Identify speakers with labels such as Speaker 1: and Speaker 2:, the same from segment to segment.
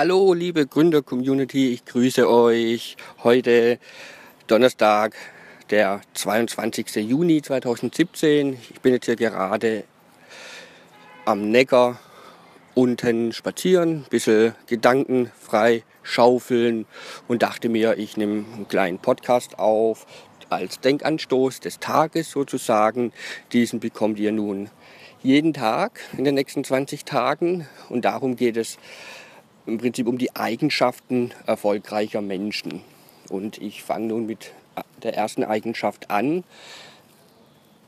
Speaker 1: Hallo, liebe Gründer-Community, ich grüße euch. Heute Donnerstag, der 22. Juni 2017. Ich bin jetzt hier gerade am Neckar unten spazieren, ein bisschen gedankenfrei schaufeln und dachte mir, ich nehme einen kleinen Podcast auf als Denkanstoß des Tages sozusagen. Diesen bekommt ihr nun jeden Tag in den nächsten 20 Tagen und darum geht es im Prinzip um die Eigenschaften erfolgreicher Menschen. Und ich fange nun mit der ersten Eigenschaft an,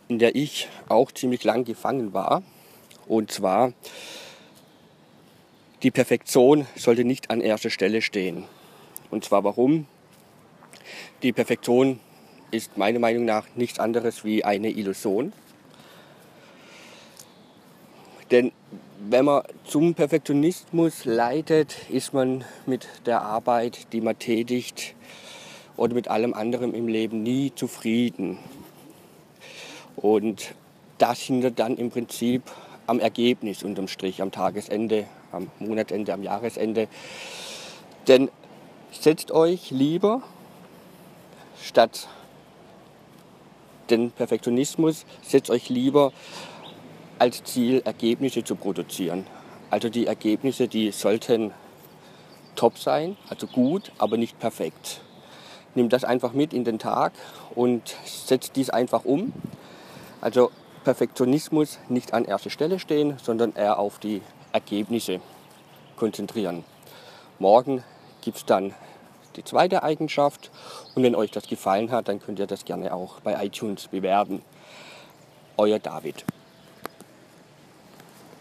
Speaker 1: in der ich auch ziemlich lang gefangen war. Und zwar, die Perfektion sollte nicht an erster Stelle stehen. Und zwar warum? Die Perfektion ist meiner Meinung nach nichts anderes wie eine Illusion. Denn wenn man zum Perfektionismus leitet, ist man mit der Arbeit, die man tätigt oder mit allem anderen im Leben nie zufrieden. Und das hindert dann im Prinzip am Ergebnis unterm Strich, am Tagesende, am Monatsende, am Jahresende. Denn setzt euch lieber statt den Perfektionismus, setzt euch lieber als Ziel, Ergebnisse zu produzieren. Also die Ergebnisse, die sollten top sein, also gut, aber nicht perfekt. Nimm das einfach mit in den Tag und setzt dies einfach um. Also Perfektionismus nicht an erster Stelle stehen, sondern eher auf die Ergebnisse konzentrieren. Morgen gibt es dann die zweite Eigenschaft und wenn euch das gefallen hat, dann könnt ihr das gerne auch bei iTunes bewerben. Euer David.